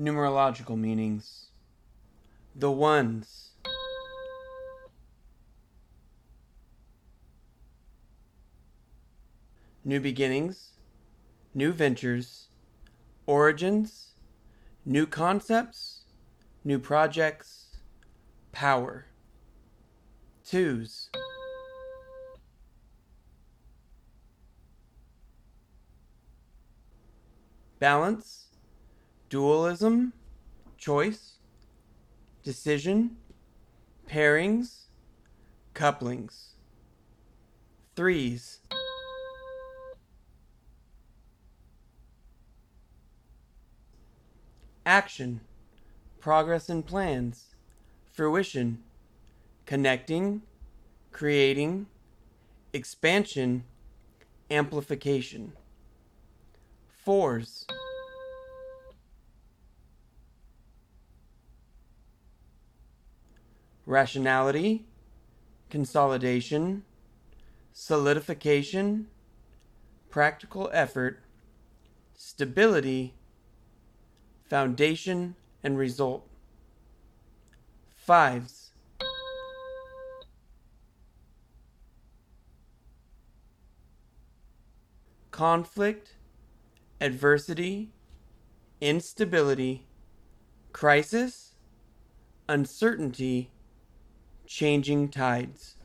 Numerological meanings. The ones. New beginnings, new ventures, origins, new concepts, new projects, power. Twos. Balance, dualism, choice, decision, pairings, couplings. Threes. Action, progress and plans, fruition, connecting, creating, expansion, amplification. Fours. Rationality, consolidation, solidification, practical effort, stability, foundation, and result. Fives. Conflict, adversity, instability, crisis, uncertainty, changing tides.